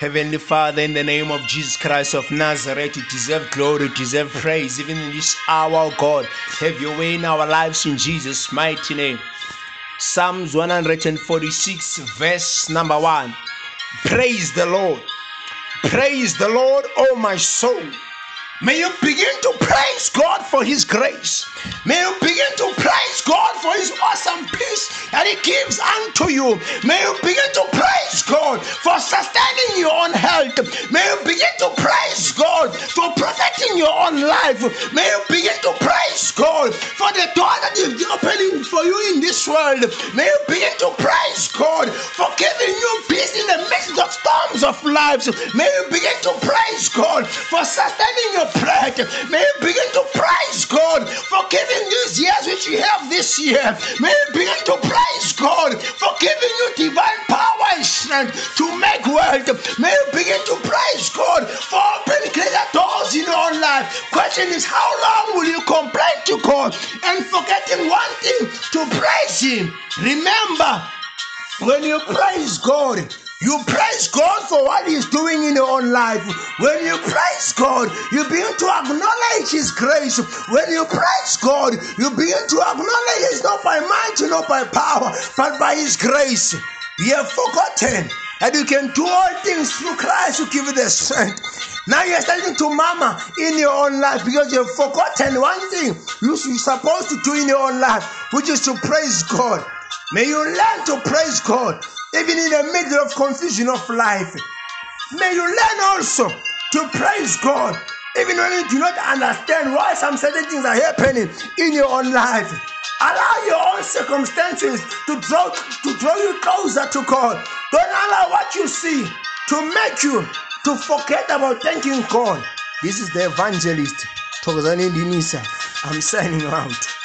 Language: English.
Heavenly Father, in the name of Jesus Christ of Nazareth, you deserve glory, you deserve praise, even in this hour, God. Have your way in our lives in Jesus' mighty name. Psalms 146, verse number 1. Praise the Lord. Praise the Lord, oh my soul. May you begin to praise God for His grace. May you begin to praise God for His awesome that He gives unto you. May you begin to praise God for sustaining your own health. May you begin to praise God for protecting your own life. May you begin to praise God for the door that is opening for you in this world. May you begin to praise God for giving you peace in the midst of storms of lives. May you begin to praise God for sustaining your bread. May you begin to God for giving these years which you have this year. May you begin to praise God for giving you divine power and strength to make wealth. May you begin to praise God for opening greater doors in your own life. Question is, how long will you complain to God and forgetting one thing to praise Him? Remember, when you praise God, you praise God for what He's doing in your own life. When you praise God, you begin to acknowledge His grace. When you praise God, you begin to acknowledge it's not by might, not by power, but by His grace. You have forgotten that you can do all things through Christ who give you the strength. Now you're starting to murmur in your own life because you've forgotten one thing you're supposed to do in your own life, which is to praise God. May you learn to praise God even in the middle of confusion of life. May you learn also to praise God, even when you do not understand why some certain things are happening in your own life. Allow your own circumstances to draw to draw you closer to God. Don't allow what you see to make you to forget about thanking God. This is the evangelist, Dinisa. I'm signing out.